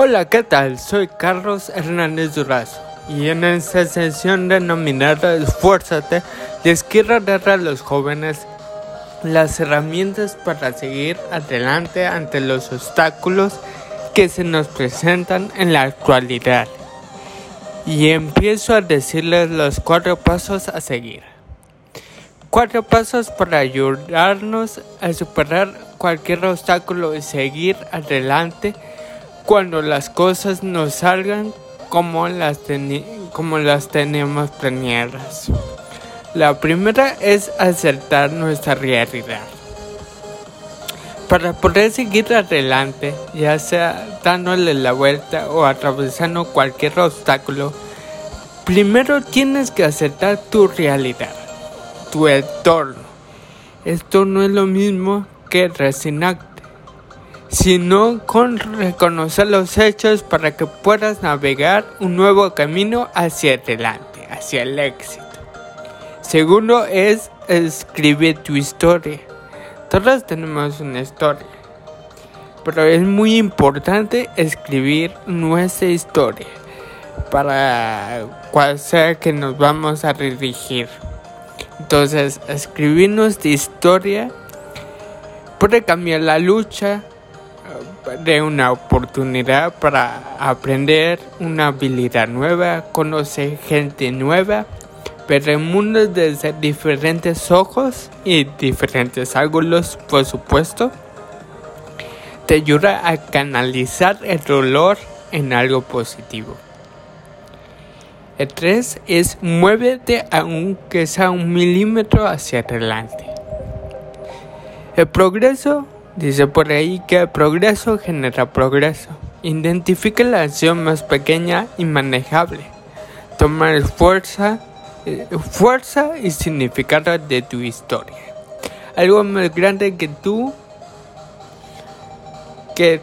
Hola, ¿qué tal? Soy Carlos Hernández Durazo y en esta sesión denominada Esfuérzate les quiero dar a los jóvenes las herramientas para seguir adelante ante los obstáculos que se nos presentan en la actualidad. Y empiezo a decirles los cuatro pasos a seguir. Cuatro pasos para ayudarnos a superar cualquier obstáculo y seguir adelante cuando las cosas no salgan como las, como tenemos planeadas. La primera es acertar nuestra realidad. Para poder seguir adelante, ya sea dándole la vuelta o atravesando cualquier obstáculo, primero tienes que aceptar tu realidad, tu entorno. Esto no es lo mismo que resignarte sino con reconocer los hechos para que puedas navegar un nuevo camino hacia adelante, hacia el éxito. Segundo es escribir tu historia. Todos tenemos una historia, pero es muy importante escribir nuestra historia para cual sea que nos vamos a dirigir. Entonces, escribir nuestra historia puede cambiar la lucha de una oportunidad para aprender una habilidad nueva, conocer gente nueva, ver el mundo desde diferentes ojos y diferentes ángulos, por supuesto. Te ayuda a canalizar el dolor en algo positivo. El 3 es muévete aunque sea un milímetro hacia adelante. El progreso Dice por ahí que el progreso genera progreso. Identifica la acción más pequeña y manejable. Tomar fuerza, eh, fuerza y significado de tu historia. Algo más grande que tú que,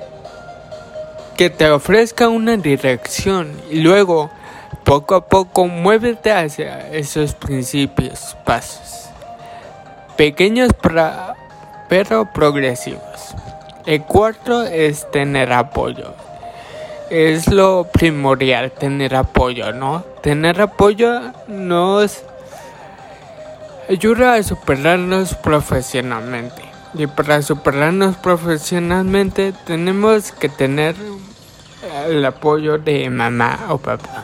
que te ofrezca una dirección y luego poco a poco muévete hacia esos principios, pasos. Pequeños para pero progresivos. El cuarto es tener apoyo. Es lo primordial, tener apoyo, ¿no? Tener apoyo nos ayuda a superarnos profesionalmente. Y para superarnos profesionalmente tenemos que tener el apoyo de mamá o papá.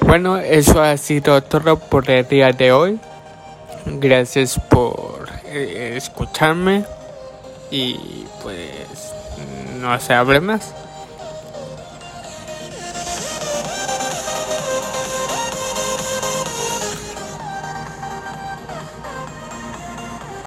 Bueno, eso ha sido todo por el día de hoy. Gracias por eh, escucharme y pues no se hable más.